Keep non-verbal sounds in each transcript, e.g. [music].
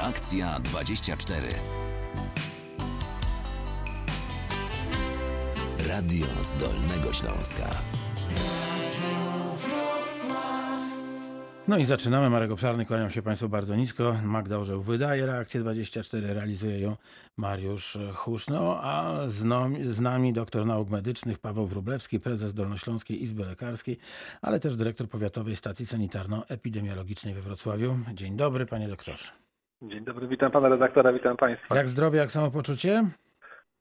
Reakcja 24. Radio z Dolnego Śląska. No i zaczynamy. Marek Obszarny, kłaniam się Państwu bardzo nisko. Magda Orzeł wydaje reakcję 24, realizuje ją Mariusz Huszno, a z, z nami doktor nauk medycznych Paweł Wróblewski, prezes Dolnośląskiej Izby Lekarskiej, ale też dyrektor Powiatowej Stacji Sanitarno-Epidemiologicznej we Wrocławiu. Dzień dobry, panie doktorze. Dzień dobry, witam pana redaktora, witam państwa. Jak zdrowie, jak samopoczucie?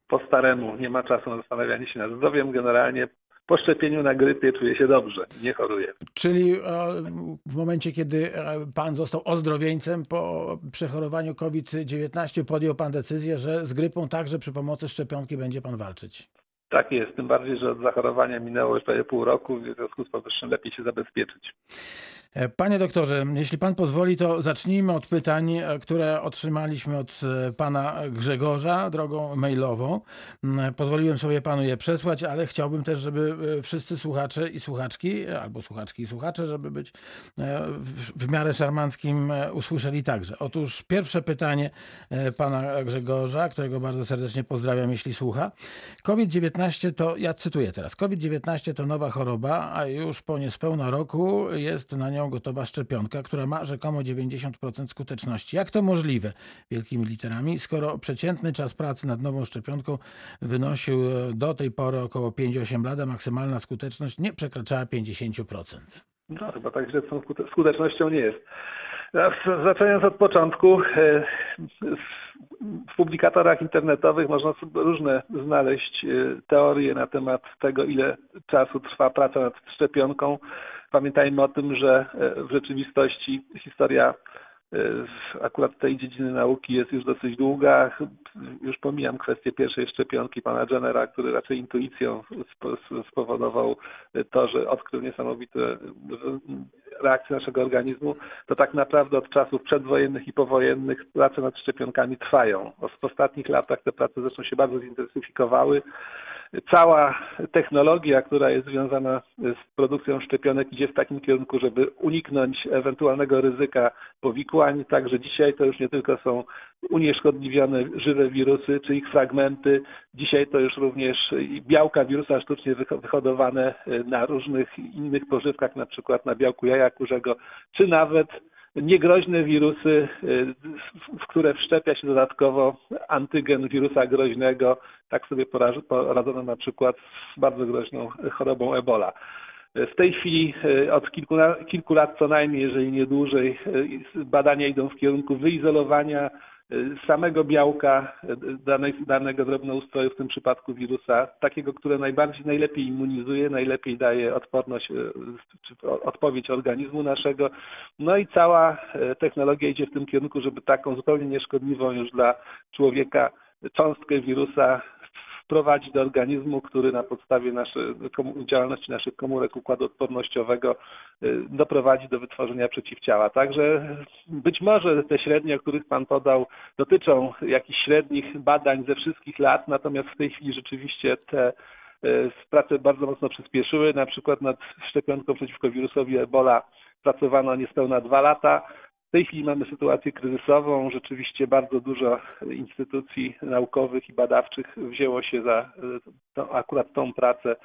Po staremu, nie ma czasu na zastanawianie się nad zdrowiem. Generalnie po szczepieniu na grypie czuję się dobrze, nie choruję. Czyli e, w momencie, kiedy e, pan został ozdrowieńcem po przechorowaniu COVID-19, podjął pan decyzję, że z grypą także przy pomocy szczepionki będzie pan walczyć. Tak jest, tym bardziej, że od zachorowania minęło już prawie pół roku, w związku z powyższym lepiej się zabezpieczyć. E, panie doktorze, jeśli pan pozwoli, to zacznijmy od pytań, e, które otrzymaliśmy od e, pana Grzegorza drogą mailową. Mm, pozwoliłem sobie panu je przesłać, ale chciałbym też, żeby wszyscy słuchacze i słuchaczki, albo słuchaczki i słuchacze, żeby być w miarę szarmanckim, usłyszeli także. Otóż pierwsze pytanie pana Grzegorza, którego bardzo serdecznie pozdrawiam, jeśli słucha. COVID-19 to, ja cytuję teraz, COVID-19 to nowa choroba, a już po niespełna roku jest na nią nią gotowa szczepionka, która ma rzekomo 90% skuteczności. Jak to możliwe, wielkimi literami, skoro przeciętny czas pracy nad nową szczepionką wynosił e, do tej pory około 5-8 lat, a maksymalna skuteczność nie przekraczała 50%? No chyba tak źle z skutecznością nie jest. Zaczynając od początku, e, w publikatorach internetowych można różne znaleźć e, teorie na temat tego, ile czasu trwa praca nad szczepionką. Pamiętajmy o tym, że e, w rzeczywistości historia e, akurat tej dziedziny nauki jest już dosyć długa. Już pomijam kwestię pierwszej szczepionki pana Jennera, który raczej intuicją spowodował to, że odkrył niesamowite reakcje naszego organizmu, to tak naprawdę od czasów przedwojennych i powojennych prace nad szczepionkami trwają. W ostatnich latach te prace zresztą się bardzo zintensyfikowały cała technologia, która jest związana z produkcją szczepionek idzie w takim kierunku, żeby uniknąć ewentualnego ryzyka powikłań. Także dzisiaj to już nie tylko są unieszkodliwione żywe wirusy czy ich fragmenty. Dzisiaj to już również białka wirusa sztucznie wyhodowane na różnych innych pożywkach, na przykład na białku jaja kurzego, czy nawet niegroźne wirusy, w które wszczepia się dodatkowo antygen wirusa groźnego. Tak sobie poradzono na przykład z bardzo groźną chorobą Ebola. W tej chwili e, od kilku, kilku lat co najmniej, jeżeli nie dłużej, e, badania idą w kierunku wyizolowania samego białka danej, danego drobnoustroju, w tym przypadku wirusa, takiego, które najbardziej, najlepiej immunizuje, najlepiej daje odporność, e, odpowiedź organizmu naszego. No i cała e, technologia idzie w tym kierunku, żeby taką zupełnie nieszkodliwą już dla człowieka cząstkę wirusa wprowadzić do organizmu, który na podstawie naszej, działalności naszych komórek układu odpornościowego y, doprowadzi do wytworzenia przeciwciała. Także być może te średnie, o których Pan podał, dotyczą jakichś średnich badań ze wszystkich lat, natomiast w tej chwili rzeczywiście te y, prace bardzo mocno przyspieszyły. Na przykład nad szczepionką przeciwko wirusowi Ebola pracowano niespełna dwa lata. W tej chwili mamy sytuację kryzysową. Rzeczywiście bardzo dużo instytucji naukowych i badawczych wzięło się za to, akurat tą pracę,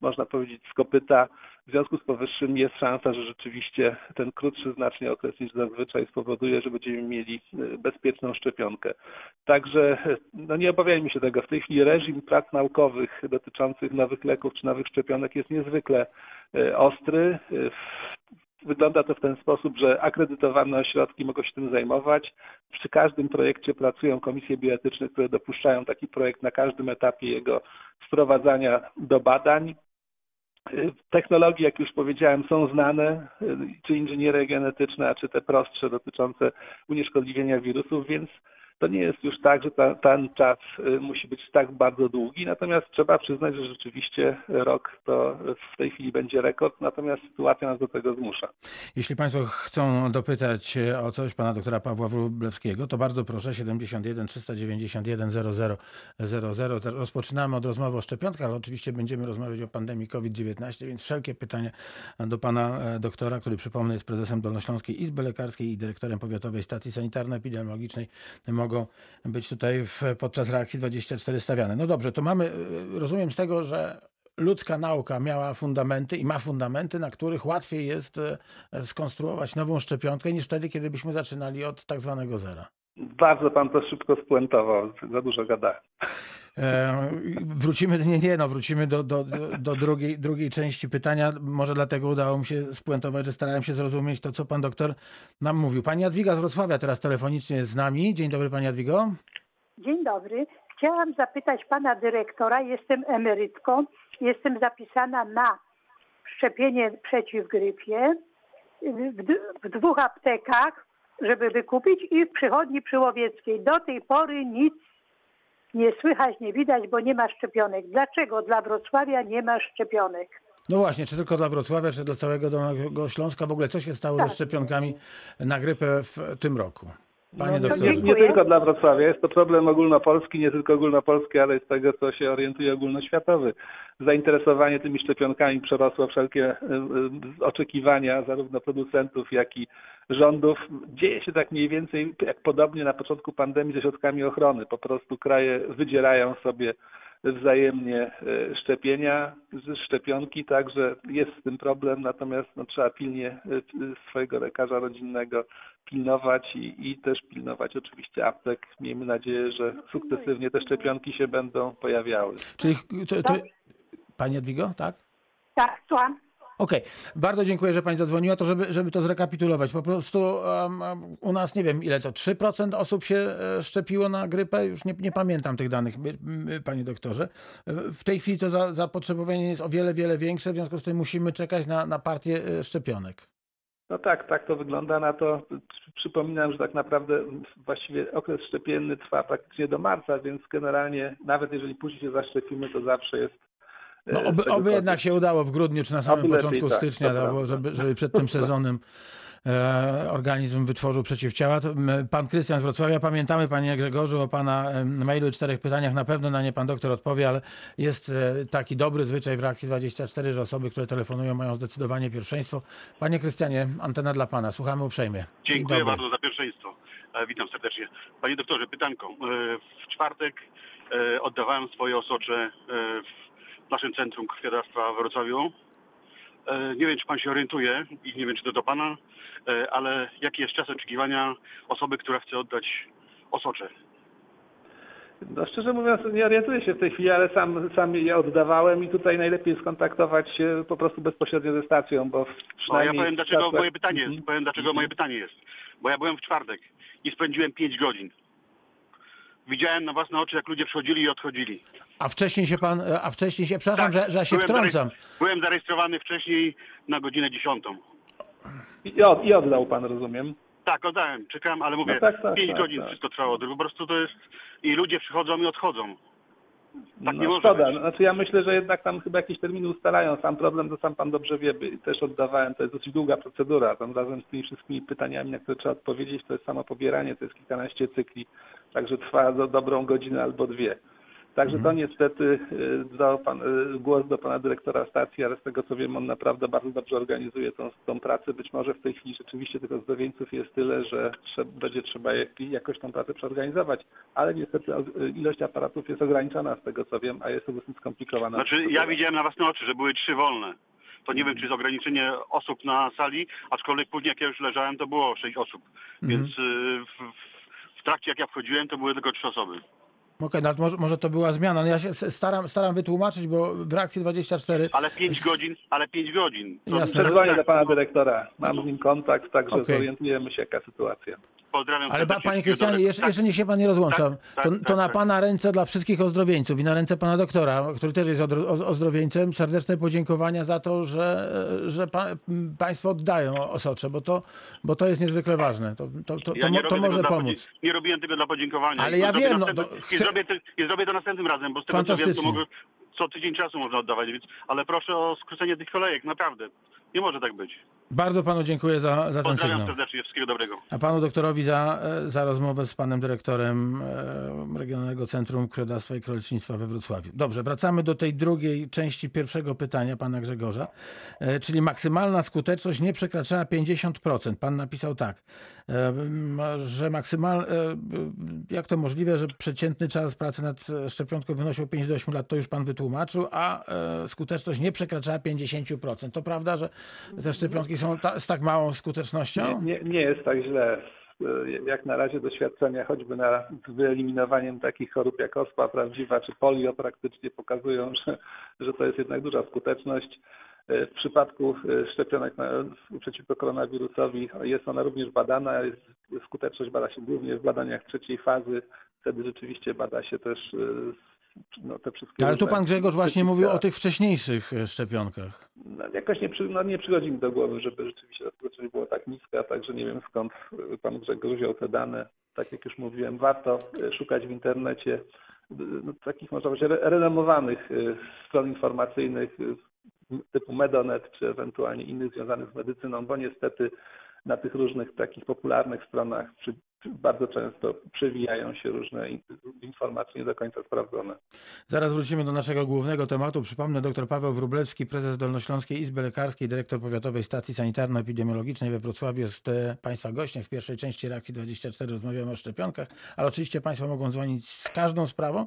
można powiedzieć, z kopyta. W związku z powyższym jest szansa, że rzeczywiście ten krótszy znacznie okres niż zazwyczaj spowoduje, że będziemy mieli bezpieczną szczepionkę. Także no nie obawiajmy się tego. W tej chwili reżim prac naukowych dotyczących nowych leków czy nowych szczepionek jest niezwykle e, ostry. Wygląda to w ten sposób, że akredytowane ośrodki mogą się tym zajmować. Przy każdym projekcie pracują komisje bioetyczne, które dopuszczają taki projekt na każdym etapie jego wprowadzania do badań. Technologie, jak już powiedziałem, są znane, czy inżynieria genetyczna, czy te prostsze dotyczące unieszkodliwienia wirusów, więc to nie jest już tak, że ta, ten czas y, musi być tak bardzo długi, natomiast trzeba przyznać, że rzeczywiście rok to w tej chwili będzie rekord, natomiast sytuacja nas do tego zmusza. Jeśli Państwo chcą dopytać o coś pana doktora Pawła Wróblewskiego, to bardzo proszę 71 391 00 00. Rozpoczynamy od rozmowy o szczepionkach, ale oczywiście będziemy rozmawiać o pandemii COVID-19, więc wszelkie pytania do pana e, doktora, który przypomnę jest prezesem Dolnośląskiej Izby Lekarskiej i dyrektorem Powiatowej Stacji Sanitarno-Epidemiologicznej mogą być tutaj w, podczas reakcji 24 stawiane. No dobrze, to mamy, e, rozumiem z tego, że ludzka nauka miała fundamenty i ma fundamenty, na których łatwiej jest e, skonstruować nową szczepionkę niż wtedy, kiedy byśmy zaczynali od tak zwanego zera. Bardzo pan to szybko spuentował, za dużo gadałem. E, wrócimy, nie, nie, no, wrócimy do, do, do drugiej, drugiej części pytania. Może dlatego udało mi się spuentować, że starałem się zrozumieć to, co pan doktor nam mówił. Pani Jadwiga z Wrocławia teraz telefonicznie jest z nami. Dzień dobry, pani Jadwigo. Dzień dobry. Chciałam zapytać pana dyrektora, jestem emerytką, jestem zapisana na szczepienie przeciw grypie w, d- w dwóch aptekach, żeby wykupić i w przychodni przyłowieckiej. Do tej pory nic nie słychać, nie widać, bo nie ma szczepionek. Dlaczego dla Wrocławia nie ma szczepionek? No właśnie, czy tylko dla Wrocławia, czy dla całego Dolnego Śląska? W ogóle co się stało Tak. ze szczepionkami na grypę w tym roku? Panie No, doktorze. nie, nie tylko dla Wrocławia, jest to problem ogólnopolski, nie tylko ogólnopolski, ale z tego, co się orientuje ogólnoświatowy. Zainteresowanie tymi szczepionkami przerosło wszelkie y, y, oczekiwania zarówno producentów, jak i rządów. Dzieje się tak mniej więcej jak podobnie na początku pandemii ze środkami ochrony. Po prostu kraje wydzierają sobie wzajemnie y, szczepienia, z- szczepionki, także jest z tym problem, natomiast no, trzeba pilnie y, swojego lekarza rodzinnego pilnować i, i też pilnować oczywiście aptek. Miejmy nadzieję, że sukcesywnie te szczepionki się będą pojawiały. Czyli to, to, Tak. Pani Jadwigo, tak? Tak, słucham. Okej, bardzo dziękuję, że Pani zadzwoniła, to żeby, żeby to zrekapitulować. Po prostu um, u nas, nie wiem, ile to, 3% osób się e, szczepiło na grypę, już nie, nie pamiętam tych danych, Panie doktorze. W tej chwili to za, zapotrzebowanie jest o wiele, wiele większe, w związku z tym musimy czekać na, na partię e, szczepionek. No tak, tak to wygląda na to. Przy- Przypominam, że tak naprawdę właściwie okres szczepienny trwa praktycznie do marca, więc generalnie nawet jeżeli później się zaszczepimy, to zawsze jest. E, No, oby, tego oby korzyść. jednak się udało w grudniu czy na samym Oby lepiej, początku tak, stycznia, to żeby, żeby przed tym [laughs] sezonem e, organizm wytworzył przeciwciała. Pan Krystian z Wrocławia, pamiętamy Panie Grzegorzu o Pana mailu i czterech pytaniach, na pewno na nie Pan doktor odpowie, ale jest e, taki dobry zwyczaj w reakcji 24, że osoby, które telefonują mają zdecydowanie pierwszeństwo. Panie Krystianie, antena dla Pana, słuchamy uprzejmie. Dzień Dziękuję bardzo za pierwszeństwo. E, Witam serdecznie. Panie doktorze, pytanko. E, W czwartek e, oddawałem swoje osocze e, w naszym Centrum Krwiodawstwa w Wrocławiu. E, Nie wiem, czy pan się orientuje i nie wiem, czy to do pana, e, ale jaki jest czas oczekiwania osoby, która chce oddać osocze? No szczerze mówiąc, nie orientuję się w tej chwili, ale sam, sam je oddawałem i tutaj najlepiej skontaktować się po prostu bezpośrednio ze stacją, bo No, ja przynajmniej... powiem, dlaczego czasach- moje pytanie Mhm. jest. Powiem, dlaczego moje pytanie jest. Bo ja byłem w czwartek i spędziłem 5 godzin. Widziałem na własne oczy, jak ludzie przychodzili i odchodzili. A wcześniej się Pan, a wcześniej się, przepraszam, Tak, że, że ja się byłem wtrącam. zarejes- Byłem zarejestrowany wcześniej na godzinę 10. I, od, I oddał pan, rozumiem. Tak, oddałem, czekałem, ale mówię, No tak, tak, 5 tak, godzin tak. wszystko trwało. Po prostu to jest... I ludzie przychodzą i odchodzą. Tak nie no, szkoda. być. Znaczy ja myślę, że jednak tam chyba jakieś terminy ustalają. Sam problem, to sam pan dobrze wie, by- też oddawałem, to jest dosyć długa procedura. Tam razem z tymi wszystkimi pytaniami, na które trzeba odpowiedzieć, to jest samo pobieranie, to jest kilkanaście cykli, także trwa do dobrą godzinę albo dwie. Także to niestety y, do pan, y, głos do pana dyrektora stacji, ale z tego co wiem, on naprawdę bardzo dobrze organizuje tą, tą pracę. Być może w tej chwili rzeczywiście tych ozdrowieńców jest tyle, że trze- będzie trzeba jak- jakoś tą pracę przeorganizować, ale niestety y, ilość aparatów jest ograniczona z tego co wiem, a jest to dosyć skomplikowana. Znaczy, ja widziałem na własne oczy, że były trzy wolne. To nie wiem, czy jest ograniczenie osób na sali, aczkolwiek później jak ja już leżałem, to było sześć osób. Mhm. Więc y, w, w trakcie jak ja wchodziłem, to były tylko trzy osoby. Okej, no, ale może, może to była zmiana. No ja się staram, staram wytłumaczyć, bo w reakcji 24 Ale pięć godzin, ale pięć godzin. To Jasne. Tak, do pana no. dyrektora. Mam z nim kontakt, także Okej. zorientujemy się jaka sytuacja. Pozdrawiam Ale ba, panie Krystianie, jeszcze, Tak. jeszcze niech się pan nie rozłącza. Tak, tak, to tak, to na tak. pana ręce dla wszystkich ozdrowieńców i na ręce pana doktora, który też jest ozdrowieńcem, serdeczne podziękowania za to, że, że pa, państwo oddają osocze, bo to, bo to jest niezwykle ważne. To, to, to, Ja to, to może pomóc. Nie robiłem tego dla podziękowania. Ale ja wiem, no następnym- to I, chcę- zrobię te, I zrobię to następnym razem, bo z tego co wiem, to mogę co tydzień czasu można oddawać, więc, ale proszę o skrócenie tych kolejek, naprawdę. Nie może tak być. Bardzo panu dziękuję za, za ten sygnał. serdecznie, wszystkiego dobrego. A panu doktorowi za, e, za rozmowę z panem dyrektorem e, Regionalnego Centrum Krwiodawstwa i Królestnictwa we Wrocławiu. Dobrze, wracamy do tej drugiej części pierwszego pytania pana Grzegorza, e, czyli maksymalna skuteczność nie przekraczała 50%. Pan napisał tak, że maksymal, jak to możliwe, że przeciętny czas pracy nad szczepionką wynosił 5 do 8 lat, to już pan wytłumaczył, a skuteczność nie przekraczała 50%. To prawda, że te szczepionki są ta, z tak małą skutecznością? Nie, nie jest tak źle. E, Jak na razie doświadczenia choćby nad wyeliminowaniem takich chorób jak ospa prawdziwa czy polio praktycznie pokazują, że, że to jest jednak duża skuteczność. E, W przypadku e, szczepionek na, przeciwko koronawirusowi jest ona również badana. Jest, skuteczność bada się głównie w badaniach trzeciej fazy. Wtedy rzeczywiście bada się też no, te wszystkie. Ale tu pan Grzegorz właśnie mówił o tych wcześniejszych e, szczepionkach. no, jakoś nie, przy, no, nie przychodzi mi do głowy, żeby rzeczywiście skuteczność była tak niska, także nie wiem skąd pan Grzegorz wziął te dane. Tak jak już mówiłem, warto y, szukać w internecie y, no, takich można powiedzieć re- renomowanych stron informacyjnych typu Medonet czy ewentualnie innych związanych z medycyną, bo niestety na tych różnych takich popularnych stronach przy, bardzo często przewijają się różne in- informacje nie do końca sprawdzone. Zaraz wrócimy do naszego głównego tematu. Przypomnę, dr Paweł Wróblewski, prezes Dolnośląskiej Izby Lekarskiej, dyrektor Powiatowej Stacji Sanitarno-Epidemiologicznej we Wrocławiu jest e, Państwa gościem. W pierwszej części Reakcji 24 rozmawiamy o szczepionkach, ale oczywiście Państwo mogą dzwonić z każdą sprawą.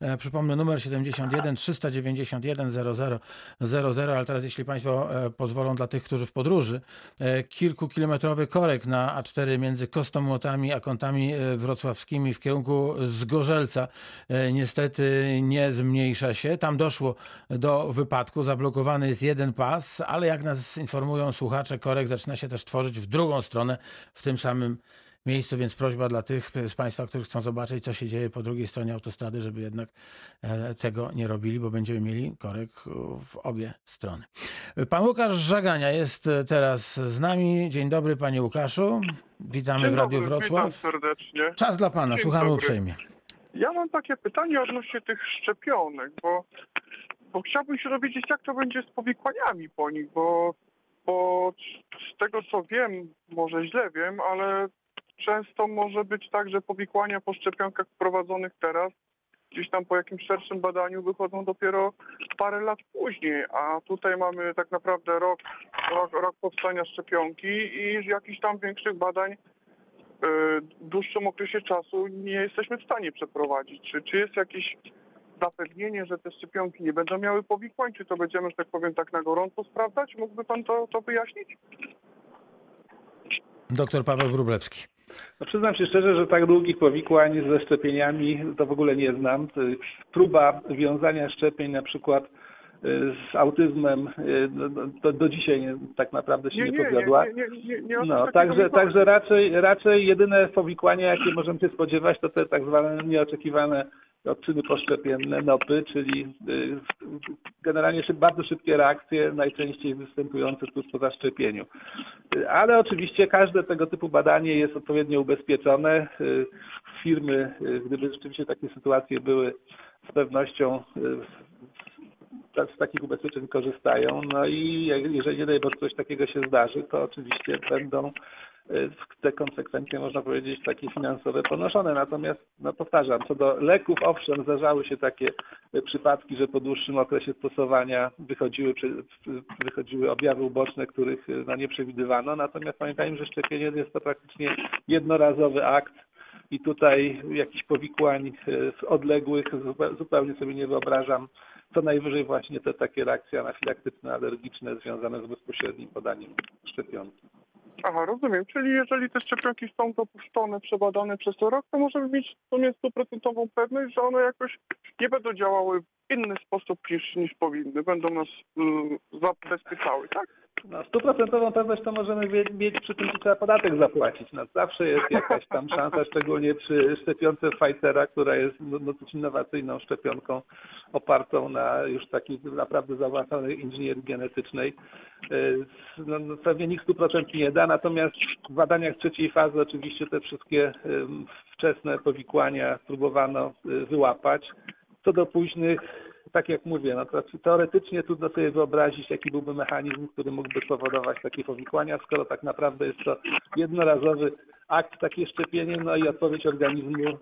E, Przypomnę numer 71 391 00 00, ale teraz jeśli Państwo e, pozwolą dla tych, którzy w podróży, kilkukilometrowy korek na A4 między Kostomłotami a kątami e, wrocławskimi w kierunku Zgorzelca e, niestety nie zmniejsza się. Tam doszło do wypadku, zablokowany jest jeden pas, ale jak nas informują słuchacze, korek zaczyna się też tworzyć w drugą stronę w tym samym miejscu, więc prośba dla tych z Państwa, którzy chcą zobaczyć, co się dzieje po drugiej stronie autostrady, żeby jednak e, tego nie robili, bo będziemy mieli korek e, w obie strony. Pan Łukasz Żagania jest e, teraz z nami. Dzień dobry, panie Łukaszu. Witamy Dzień w Radiu dobry, Wrocław. Witam serdecznie. Czas dla pana, Dzień słuchamy dobry. uprzejmie. Ja mam takie pytanie odnośnie tych szczepionek, bo, bo chciałbym się dowiedzieć, jak to będzie z powikłaniami po nich, bo, bo z tego co wiem, może źle wiem, ale często może być tak, że powikłania po szczepionkach wprowadzonych teraz gdzieś tam po jakimś szerszym badaniu wychodzą dopiero parę lat później, a tutaj mamy tak naprawdę rok, rok, rok powstania szczepionki i jakichś tam większych badań w dłuższym okresie czasu nie jesteśmy w stanie przeprowadzić. Czy, czy jest jakieś zapewnienie, że te szczepionki nie będą miały powikłań, czy to będziemy, że tak powiem, tak na gorąco sprawdzać? Mógłby pan to, to wyjaśnić? Doktor Paweł Wróblewski. No przyznam się szczerze, że tak długich powikłań ze szczepieniami to w ogóle nie znam. Jest Próba wiązania szczepień na przykład y, z autyzmem y, no, no, do dzisiaj nie, tak naprawdę się nie, powiodła. nie, nie, nie No, także, także raczej, raczej jedyne powikłania, jakie możemy się spodziewać, to te tak zwane nieoczekiwane odczyny poszczepienne, NOPy, czyli y, generalnie bardzo szybkie reakcje, najczęściej występujące tuż po zaszczepieniu. Y, Ale oczywiście każde tego typu badanie jest odpowiednio ubezpieczone. Y, Firmy, gdyby rzeczywiście takie sytuacje były, z pewnością z takich ubezpieczeń korzystają. No i jeżeli nie daj Boże coś takiego się zdarzy, to oczywiście będą te konsekwencje, można powiedzieć, takie finansowe ponoszone. Natomiast, no powtarzam, co do leków, owszem, zdarzały się takie y, przypadki, że po dłuższym okresie stosowania wychodziły, wychodziły objawy uboczne, których y, no, nie przewidywano. Natomiast pamiętajmy, że szczepienie jest to praktycznie jednorazowy akt i tutaj jakichś powikłań y, odległych zupe- zupełnie sobie nie wyobrażam. Co najwyżej właśnie te takie reakcje anafilaktyczne, alergiczne związane z bezpośrednim podaniem szczepionki. Aha, rozumiem. Czyli jeżeli te szczepionki są dopuszczone, przebadane przez rok, to możemy mieć w sumie stuprocentową pewność, że one jakoś nie będą działały w inny sposób niż, niż powinny. Będą nas y, zabezpieczały, tak? No, stuprocentową pewność to możemy mie- mieć przy tym, że trzeba podatek zapłacić. No, zawsze jest jakaś tam szansa, szczególnie przy szczepionce Pfizera, która jest no, dosyć innowacyjną szczepionką opartą na już takiej naprawdę zaawansowanej inżynierii genetycznej. Yy, No, no, pewnie nikt 100% nie da, natomiast w badaniach trzeciej fazy oczywiście te wszystkie wczesne powikłania próbowano y, wyłapać. Co do późnych, tak jak mówię, no to teoretycznie trudno sobie wyobrazić, jaki byłby mechanizm, który mógłby spowodować takie powikłania, skoro tak naprawdę jest to jednorazowy akt, takie szczepienie, no i odpowiedź organizmu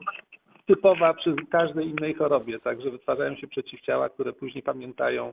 typowa przy każdej innej chorobie, także wytwarzają się przeciwciała, które później pamiętają,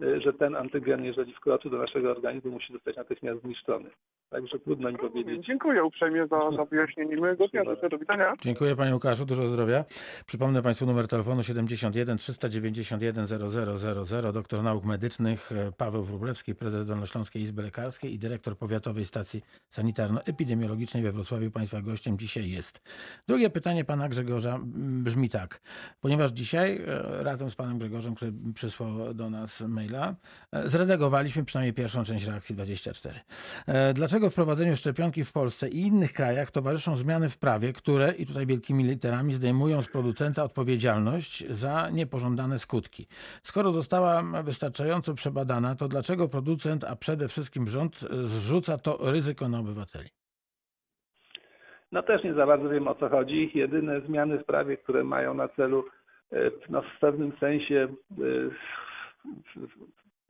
że ten antygen, jeżeli wkroczy do naszego organizmu, musi zostać natychmiast zniszczony. Także trudno mi powiedzieć. Dziękuję uprzejmie za, za wyjaśnienie. Miłego dnia, do widzenia. Dziękuję panie Łukaszu, dużo zdrowia. Przypomnę państwu numer telefonu 71 391 0000. Doktor nauk medycznych e, Paweł Wróblewski, prezes Dolnośląskiej Izby Lekarskiej i dyrektor Powiatowej Stacji Sanitarno-Epidemiologicznej we Wrocławiu. Państwa gościem dzisiaj jest. Drugie pytanie pana Grzegorza brzmi tak. Ponieważ dzisiaj e, razem z panem Grzegorzem, który przysłał do nas maila, e, zredagowaliśmy przynajmniej pierwszą część reakcji 24. E, Dlaczego wprowadzeniu szczepionki w Polsce i innych krajach towarzyszą zmiany w prawie, które, i tutaj wielkimi literami, zdejmują z producenta odpowiedzialność za niepożądane skutki? Skoro została wystarczająco przebadana, to dlaczego producent, a przede wszystkim rząd, e, zrzuca to ryzyko na obywateli? No też nie za bardzo wiem o co chodzi. Jedyne zmiany w prawie, które mają na celu no, w pewnym sensie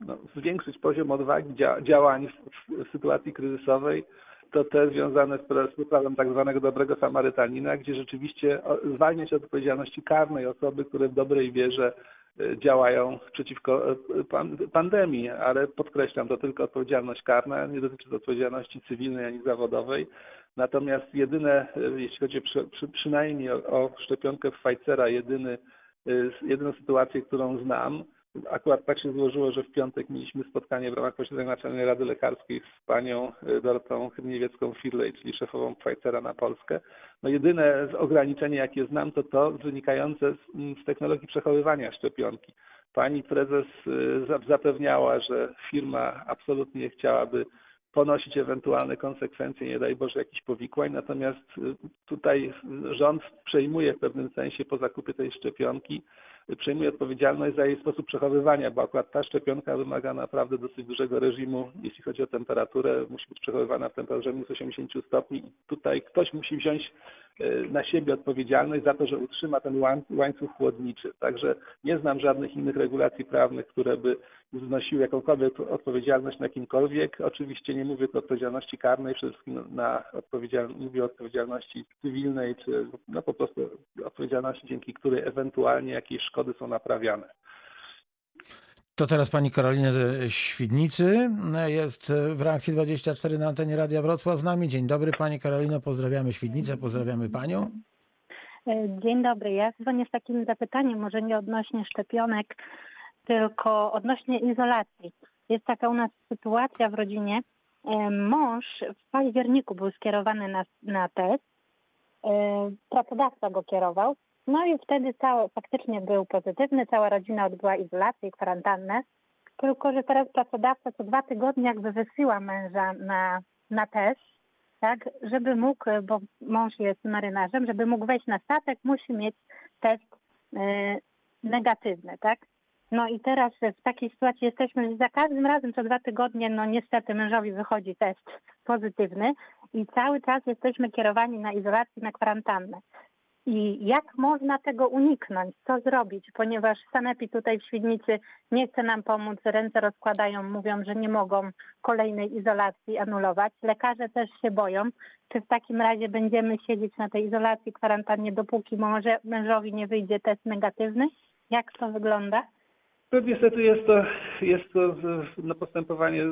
no, zwiększyć poziom odwagi dzia- działań w, w sytuacji kryzysowej, to te związane z prawem tak zwanego dobrego Samarytanina, gdzie rzeczywiście zwalnia się od odpowiedzialności karnej osoby, które w dobrej wierze e, działają przeciwko e, pan- pandemii, ale podkreślam, to tylko odpowiedzialność karna, nie dotyczy to odpowiedzialności cywilnej ani zawodowej. Natomiast jedyne, e, jeśli chodzi przy, przy, przynajmniej o, o szczepionkę Pfizera, jedyny, jedyną sytuację, którą znam, akurat tak się złożyło, że w piątek mieliśmy spotkanie w ramach posiedzenia Naczelnej Rady Lekarskiej z panią e, Dorotą Chyrniewiecką-Firlej, czyli szefową Pfizera na Polskę. No jedyne ograniczenie, jakie znam, to to wynikające z, m, z technologii przechowywania szczepionki. Pani prezes e, za- zapewniała, że firma absolutnie chciałaby ponosić ewentualne konsekwencje, nie daj Boże, jakichś powikłań. Natomiast y, tutaj rząd przejmuje w pewnym sensie po zakupie tej szczepionki, przejmuje odpowiedzialność za jej sposób przechowywania, bo akurat ta szczepionka wymaga naprawdę dosyć dużego reżimu, jeśli chodzi o temperaturę, musi być przechowywana w temperaturze minus 80 stopni i tutaj ktoś musi wziąć y, na siebie odpowiedzialność za to, że utrzyma ten łań- łańcuch chłodniczy. Także nie znam żadnych innych regulacji prawnych, które by znosiły jakąkolwiek odpowiedzialność na kimkolwiek. Oczywiście nie mówię tu o odpowiedzialności karnej, przede wszystkim na odpowiedzial... mówię o odpowiedzialności cywilnej, czy no po prostu odpowiedzialności, dzięki której ewentualnie jakieś szkody są naprawiane. To teraz pani Karolina ze Świdnicy jest w reakcji 24 na antenie Radia Wrocław z nami. Dzień dobry pani Karolino, pozdrawiamy Świdnicę, pozdrawiamy panią. E, Dzień dobry. Ja dzwonię z takim zapytaniem, może nie odnośnie szczepionek, tylko odnośnie izolacji. Jest taka u nas sytuacja w rodzinie. E, Mąż w październiku był skierowany na, na test. E, Pracodawca go kierował. No i wtedy cały, faktycznie był pozytywny, cała rodzina odbyła izolację i kwarantannę. Tylko, że teraz pracodawca co dwa tygodnie jakby wysyła męża na, na test tak, żeby mógł, bo mąż jest marynarzem, żeby mógł wejść na statek, musi mieć test e, negatywny, tak? No i teraz w takiej sytuacji jesteśmy, za każdym razem co dwa tygodnie, no niestety mężowi wychodzi test pozytywny i cały czas jesteśmy kierowani na izolację, na kwarantannę. I jak można tego uniknąć? Co zrobić? Ponieważ Sanepid tutaj w Świdnicy nie chce nam pomóc, ręce rozkładają, mówią, że nie mogą kolejnej izolacji anulować. Lekarze też się boją. Czy w takim razie będziemy siedzieć na tej izolacji, kwarantannie, dopóki może mężowi nie wyjdzie test negatywny? Jak to wygląda? No niestety jest to, jest to no, postępowanie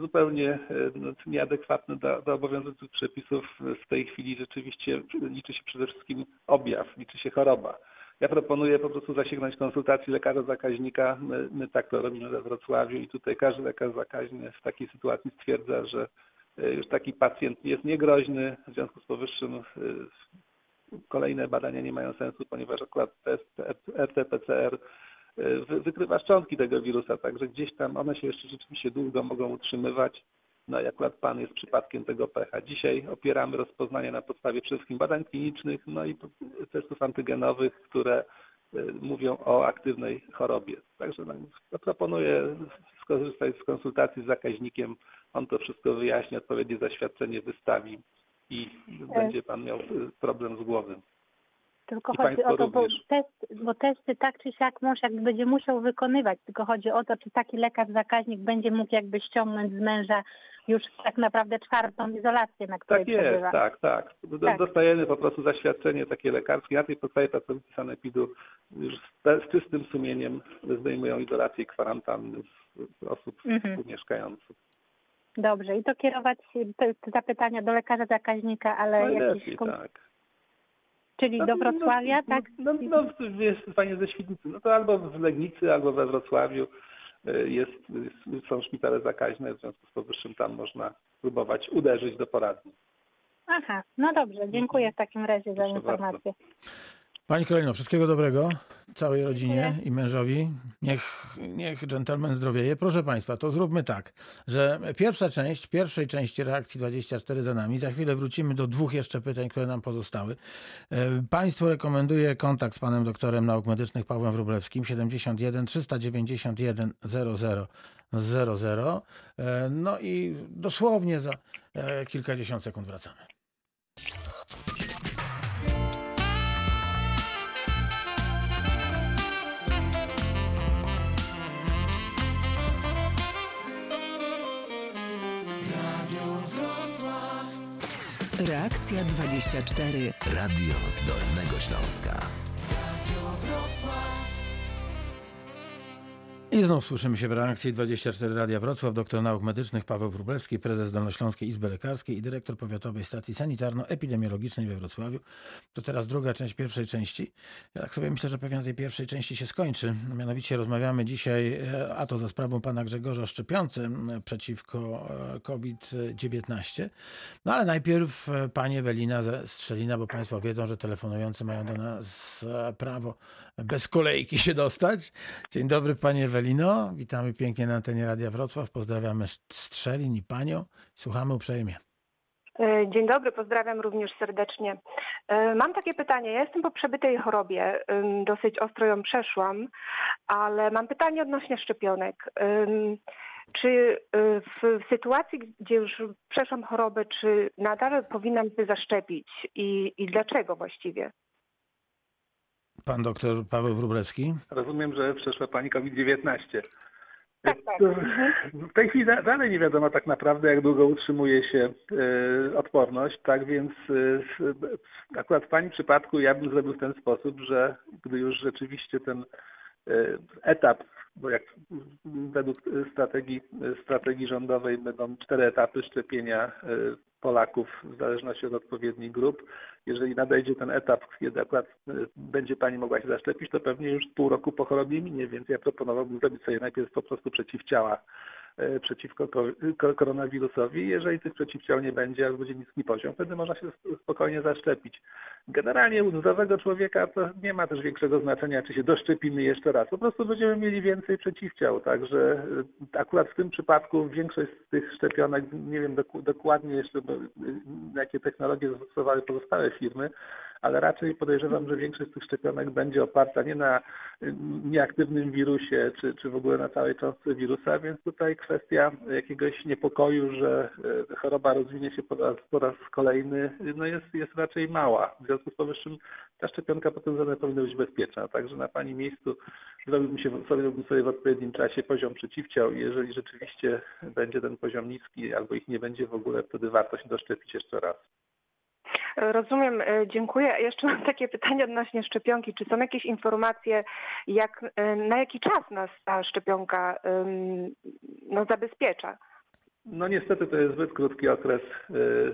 zupełnie e, no, nieadekwatne do, do obowiązujących przepisów. W tej chwili rzeczywiście liczy się przede wszystkim objaw, liczy się choroba. Ja proponuję po prostu zasięgnąć konsultacji lekarza zakaźnika. My, my tak to robimy we Wrocławiu i tutaj każdy lekarz zakaźny w takiej sytuacji stwierdza, że e, już taki pacjent jest niegroźny. W związku z powyższym e, kolejne badania nie mają sensu, ponieważ akurat test RT-PCR wykrywa szczątki tego wirusa, także gdzieś tam one się jeszcze rzeczywiście długo mogą utrzymywać. No i akurat pan jest przypadkiem tego pecha. Dzisiaj opieramy rozpoznanie na podstawie przede wszystkim badań klinicznych, no i testów antygenowych, które y, mówią o aktywnej chorobie. Także no, proponuję skorzystać z konsultacji z zakaźnikiem. On to wszystko wyjaśni, odpowiednie zaświadczenie wystawi i będzie pan miał y, problem z głowy. Tylko I chodzi o to, bo, test, bo testy tak czy siak mąż jakby będzie musiał wykonywać, tylko chodzi o to, czy taki lekarz zakaźnik będzie mógł jakby ściągnąć z męża już tak naprawdę czwartą izolację, na której Tak jest, przebywa. tak, tak. Tak. Dostajemy po prostu zaświadczenie takie lekarskie. Na tej podstawie pracownicy sanepidu już z, czystym sumieniem zdejmują izolację i z osób Mhm. współmieszkających. Dobrze, i to kierować te, te zapytania do lekarza zakaźnika, ale jakieś... Najlepiej, kon- tak. Czyli No, do no, Wrocławia, tak? No, no, no jest panie ze Świdnicy, no to albo w Legnicy, albo we Wrocławiu y, jest, są szpitale zakaźne, w związku z powyższym tam można próbować uderzyć do poradni. Aha, no dobrze, dziękuję w takim razie za Proszę informację. Pani Kolejno, wszystkiego dobrego całej rodzinie i mężowi. Niech, niech dżentelmen zdrowieje. Proszę Państwa, to zróbmy tak, że pierwsza część, pierwszej części reakcji 24 za nami. Za chwilę wrócimy do dwóch jeszcze pytań, które nam pozostały. E, Państwu rekomenduję kontakt z panem doktorem nauk medycznych Pawłem Wróblewskim 71 391 00 00. E, No i dosłownie za e, kilkadziesiąt sekund wracamy. Reakcja 24. Radio z Dolnego Śląska. I znów słyszymy się w reakcji 24 Radia Wrocław, doktor nauk medycznych Paweł Wróblewski, prezes Dolnośląskiej Izby Lekarskiej i dyrektor Powiatowej Stacji Sanitarno-Epidemiologicznej we Wrocławiu. To teraz druga część pierwszej części. Ja tak sobie myślę, że pewnie na tej pierwszej części się skończy. Mianowicie rozmawiamy dzisiaj, e, a to za sprawą pana Grzegorza Szczepiący m, przeciwko e, COVID-19. No ale najpierw e, pani Ewelina ze Strzelina, bo państwo wiedzą, że telefonujący mają do nas prawo bez kolejki się dostać. Dzień dobry Pani Ewelino, witamy pięknie na antenie Radia Wrocław, pozdrawiamy Strzelin i Panią, słuchamy uprzejmie. E, Dzień dobry, pozdrawiam również serdecznie. E, Mam takie pytanie. Ja jestem po przebytej chorobie, dosyć ostro ją przeszłam, ale mam pytanie odnośnie szczepionek. Czy y, w sytuacji, gdzie już przeszłam chorobę, czy nadal powinnam się zaszczepić i, i dlaczego właściwie? Pan doktor Paweł Wróblewski. Rozumiem, że przeszła pani COVID-19. Tak, tak. W tej chwili da- dalej nie wiadomo tak naprawdę, jak długo utrzymuje się e, odporność, tak więc e, s- akurat w pani przypadku ja bym zrobił w ten sposób, że gdy już rzeczywiście ten e, etap, bo jak według strategii, strategii rządowej będą cztery etapy szczepienia e, Polaków w zależności od odpowiednich grup. Jeżeli nadejdzie ten etap, kiedy akurat e, będzie Pani mogła się zaszczepić, to pewnie już pół roku po chorobie minie, więc ja proponowałbym zrobić sobie najpierw po prostu przeciwciała przeciwko ko- ko- koronawirusowi. Jeżeli tych przeciwciał nie będzie, albo będzie niski poziom, wtedy można się spokojnie zaszczepić. Generalnie u zdrowego człowieka to nie ma też większego znaczenia, czy się doszczepimy jeszcze raz. Po prostu będziemy mieli więcej przeciwciał. Także y, akurat w tym przypadku większość z tych szczepionek, nie wiem dokładnie jeszcze, y, jakie technologie zastosowały pozostałe firmy, ale raczej podejrzewam, że większość z tych szczepionek będzie oparta nie na nieaktywnym wirusie, czy, czy w ogóle na całej cząstce wirusa, więc tutaj kwestia jakiegoś niepokoju, że y, choroba rozwinie się po raz, po raz kolejny, no jest, jest raczej mała. W związku z powyższym ta szczepionka potwierdzona powinna być bezpieczna. Także na Pani miejscu zrobiłbym się, zrobiłbym sobie w odpowiednim czasie poziom przeciwciał i jeżeli rzeczywiście będzie ten poziom niski albo ich nie będzie w ogóle, wtedy warto się doszczepić jeszcze raz. Rozumiem, e, dziękuję. Jeszcze mam takie pytanie odnośnie szczepionki. Czy są jakieś informacje, jak, e, na jaki czas nas ta szczepionka no, zabezpiecza? No niestety to jest zbyt krótki okres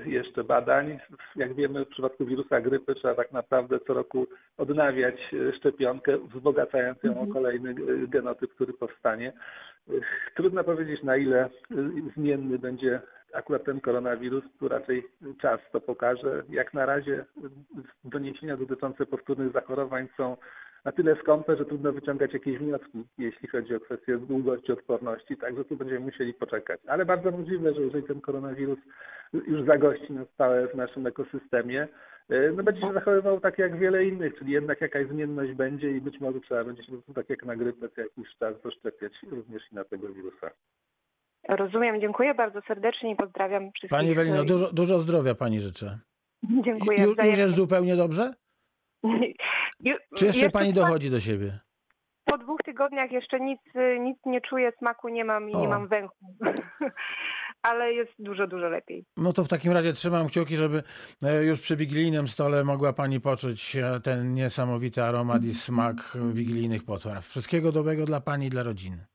y, jeszcze badań. Jak wiemy w przypadku wirusa grypy trzeba tak naprawdę co roku odnawiać szczepionkę, wzbogacając ją o kolejny y, genotyp, który powstanie. Trudno powiedzieć na ile zmienny będzie akurat ten koronawirus, tu raczej czas to pokaże. Jak na razie y, doniesienia dotyczące powtórnych zachorowań są na tyle skąpe, że trudno wyciągać jakieś wnioski, jeśli chodzi o kwestię długości odporności, także tu będziemy musieli poczekać. Ale bardzo możliwe, że jeżeli ten koronawirus już zagości na stałe w naszym ekosystemie, e, no będzie się zachowywał tak jak wiele innych, czyli jednak jakaś zmienność będzie i być może trzeba będzie się tak jak na grypę co jakiś czas zaszczepiać również i na tego wirusa. Rozumiem, dziękuję bardzo serdecznie i pozdrawiam wszystkich. Pani Ewelino, dużo, dużo zdrowia pani życzę. Dziękuję. Ju, już jest zupełnie dobrze? [laughs] Ju- Czy jeszcze pani dochodzi do siebie? Po dwóch tygodniach jeszcze nic, nic nie czuję, smaku nie mam i nie O. mam węchu. [laughs] Ale jest dużo, dużo lepiej. No to w takim razie trzymam kciuki, żeby e, już przy wigilijnym stole mogła pani poczuć e, ten niesamowity aromat i smak wigilijnych potraw. Wszystkiego dobrego dla pani i dla rodziny.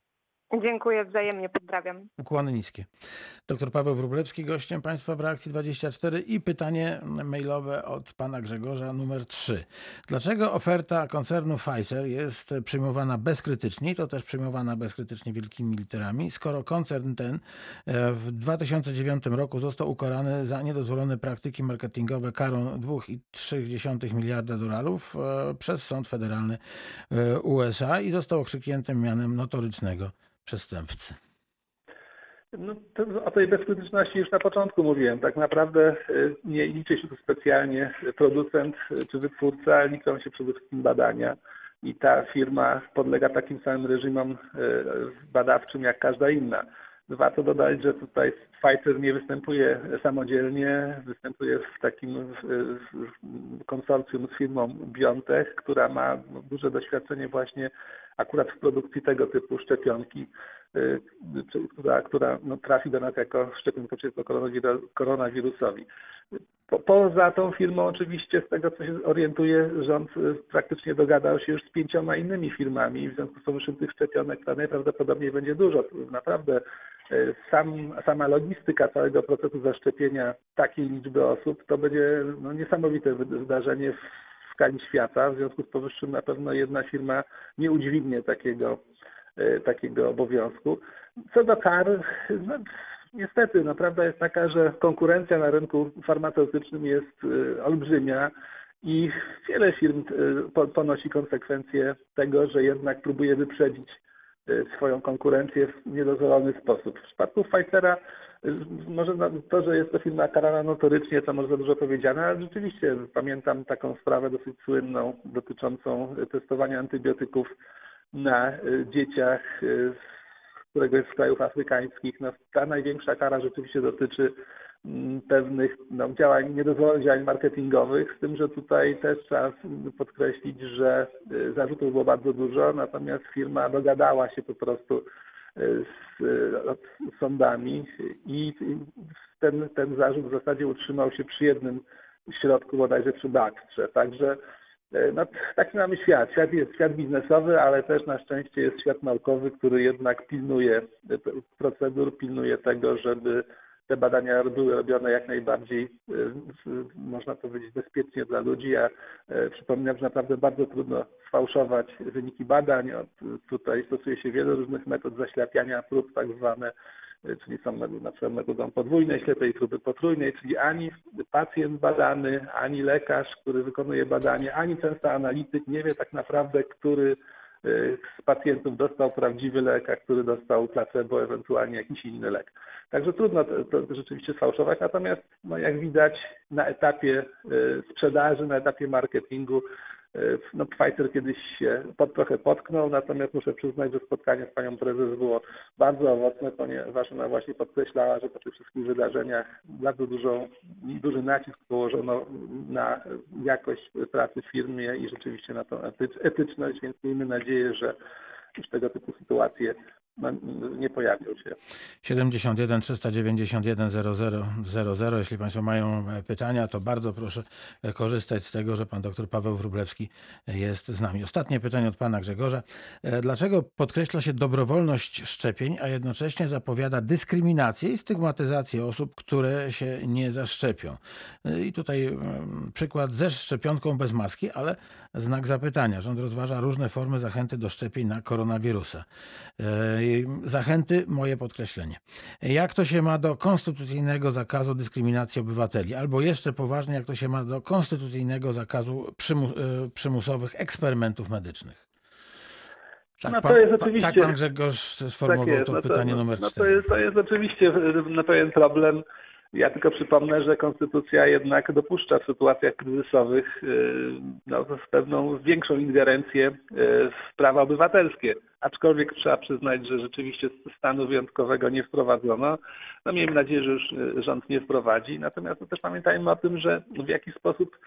Dziękuję wzajemnie, pozdrawiam. Ukłony niskie. Dr Paweł Wróblewski, gościem Państwa w Reakcji 24 i pytanie mailowe od pana Grzegorza numer 3. Dlaczego oferta koncernu Pfizer jest przyjmowana bezkrytycznie, to też przyjmowana bezkrytycznie wielkimi literami, skoro koncern ten e, w 2009 roku został ukarany za niedozwolone praktyki marketingowe karą 2,3 miliarda dolarów e, przez Sąd Federalny e, USA i został okrzykniętym mianem notorycznego przestępcy. No, to, o tej bezkrytyczności już na początku mówiłem. Tak naprawdę y, nie liczy się tu specjalnie producent y, czy wytwórca, liczą się przede wszystkim badania. I ta firma podlega takim samym reżimom y, badawczym jak każda inna. Warto dodać, że tutaj Pfizer nie występuje samodzielnie, występuje w takim konsorcjum z firmą BioNTech, która ma duże doświadczenie właśnie akurat w produkcji tego typu szczepionki, y, czy- która, która no, trafi do nas jako szczepionka przeciwko koronawir- koronawirusowi. Po, poza tą firmą oczywiście z tego co się orientuje rząd y, praktycznie dogadał się już z pięcioma innymi firmami, w związku z powyższym tych szczepionek najprawdopodobniej będzie dużo. Naprawdę y, sam, sama logistyka całego procesu zaszczepienia takiej liczby osób to będzie no, niesamowite wy- wydarzenie w skali świata. W związku z powyższym na pewno jedna firma nie udźwignie takiego, e, takiego obowiązku. Co do kar, no, niestety, no, prawda jest taka, że konkurencja na rynku farmaceutycznym jest e, olbrzymia i wiele firm e, po- ponosi konsekwencje tego, że jednak próbuje wyprzedzić swoją konkurencję w niedozwolony sposób. W przypadku Pfizera y, może to, że jest to firma karana notorycznie, to może za dużo powiedziane, ale rzeczywiście pamiętam taką sprawę dosyć słynną dotyczącą testowania antybiotyków na y, dzieciach y, z któregoś z krajów afrykańskich. No, ta największa kara rzeczywiście dotyczy pewnych no, działań, niedozwolonych działań marketingowych, z tym, że tutaj też trzeba podkreślić, że y, zarzutów było bardzo dużo, natomiast firma dogadała się po prostu y, z, y, z sądami i ten, ten zarzut w zasadzie utrzymał się przy jednym środku, bodajże przy Baktrze. Także no, taki mamy świat. Świat jest świat biznesowy, ale też na szczęście jest świat naukowy, który jednak pilnuje procedur, pilnuje tego, żeby te badania były robione jak najbardziej, w- można powiedzieć, bezpiecznie dla ludzi. Ja e, przypominam, że naprawdę bardzo trudno sfałszować wyniki badań. Tutaj stosuje się wiele różnych metod zaślepiania prób, tak zwane e, czyli są na przykład metodą podwójnej ślepej próby potrójnej, czyli ani pacjent badany, ani lekarz, który wykonuje badanie, ani często analityk nie wie tak naprawdę, który z pacjentów dostał prawdziwy lek, a który dostał placebo, ewentualnie jakiś inny lek. Także trudno to, to rzeczywiście sfałszować, natomiast no, jak widać na etapie e, sprzedaży, na etapie marketingu no, Pfizer kiedyś się pod, trochę potknął, natomiast muszę przyznać, że spotkanie z panią prezes było bardzo owocne, ponieważ ona właśnie podkreślała, że po tych wszystkich wydarzeniach bardzo dużą, duży nacisk położono na jakość pracy w firmie i rzeczywiście na tą etycz- etyczność, więc miejmy nadzieję, że już tego typu sytuacje no, nie pojawią się. 71 391 0000. Jeśli Państwo mają e, pytania, to bardzo proszę e, korzystać z tego, że Pan dr Paweł Wróblewski e, jest z nami. Ostatnie pytanie od Pana Grzegorza. Dlaczego podkreśla się dobrowolność szczepień, a jednocześnie zapowiada dyskryminację i stygmatyzację osób, które się nie zaszczepią? I tutaj przykład ze szczepionką bez maski, ale znak zapytania. Rząd rozważa różne formy zachęty do szczepień na koronawirusa. E, Zachęty, moje podkreślenie. Jak to się ma do konstytucyjnego zakazu dyskryminacji obywateli? Albo jeszcze poważnie, jak to się ma do konstytucyjnego zakazu przymu przymusowych eksperymentów medycznych? Tak, no to pan, jest oczywiście, tak pan Grzegorz sformułował tak jest, to no pytanie numer no 4. To jest, to jest oczywiście no, pewien problem. Ja tylko przypomnę, że konstytucja jednak dopuszcza w sytuacjach kryzysowych y, no, pewną większą ingerencję y, w prawa obywatelskie. Aczkolwiek trzeba przyznać, że rzeczywiście stanu wyjątkowego nie wprowadzono. No miejmy nadzieję, że już y, rząd nie wprowadzi. Natomiast no, też pamiętajmy o tym, że w jaki sposób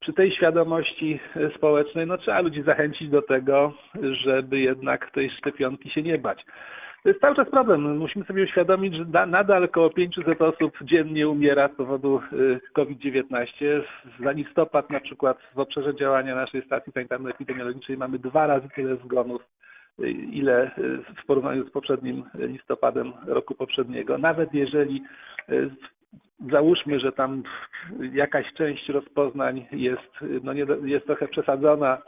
przy tej świadomości społecznej no, trzeba ludzi zachęcić do tego, żeby jednak tej szczepionki się nie bać. To jest cały czas problem. Musimy sobie uświadomić, że nadal około 500 osób dziennie umiera z powodu y, COVID-19. Za listopad na przykład w obszarze działania naszej stacji sanitarno-epidemiologicznej mamy dwa razy tyle zgonów, y, ile y, w porównaniu z poprzednim listopadem roku poprzedniego. Nawet jeżeli załóżmy, że tam jakaś część rozpoznań jest, no nie, jest trochę przesadzona,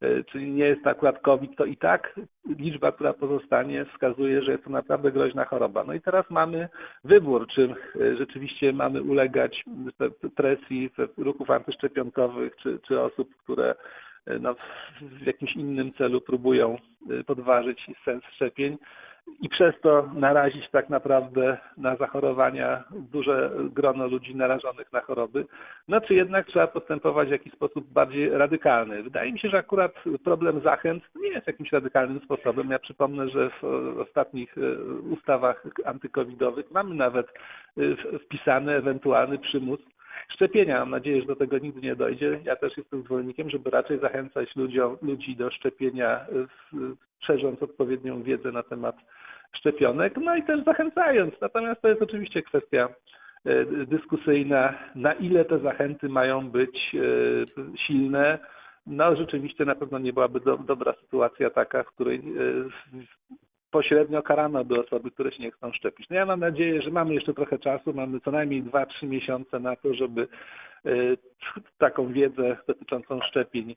e, czyli nie jest akurat COVID, to i tak liczba, która pozostanie, wskazuje, że jest to naprawdę groźna choroba. No i teraz mamy wybór, czy e, rzeczywiście mamy ulegać presji ruchów antyszczepionkowych, czy, czy osób, które e, no, w jakimś innym celu próbują podważyć sens szczepień i przez to narazić tak naprawdę na zachorowania duże grono ludzi narażonych na choroby, no czy jednak trzeba postępować w jakiś sposób bardziej radykalny. Wydaje mi się, że akurat problem zachęt nie jest jakimś radykalnym sposobem. Ja przypomnę, że w ostatnich e, ustawach antykowidowych mamy nawet e, wpisany ewentualny przymus szczepienia. Mam nadzieję, że do tego nigdy nie dojdzie. Ja też jestem zwolennikiem, żeby raczej zachęcać ludziom, ludzi do szczepienia, szerząc odpowiednią wiedzę na temat szczepionek, no i też zachęcając. Natomiast to jest oczywiście kwestia e, dyskusyjna, na ile te zachęty mają być e, silne. No rzeczywiście na pewno nie byłaby do, dobra sytuacja taka, w której e, pośrednio karano by osoby, które się nie chcą szczepić. No ja mam nadzieję, że mamy jeszcze trochę czasu, mamy co najmniej 2-3 miesiące na to, żeby taką wiedzę dotyczącą szczepień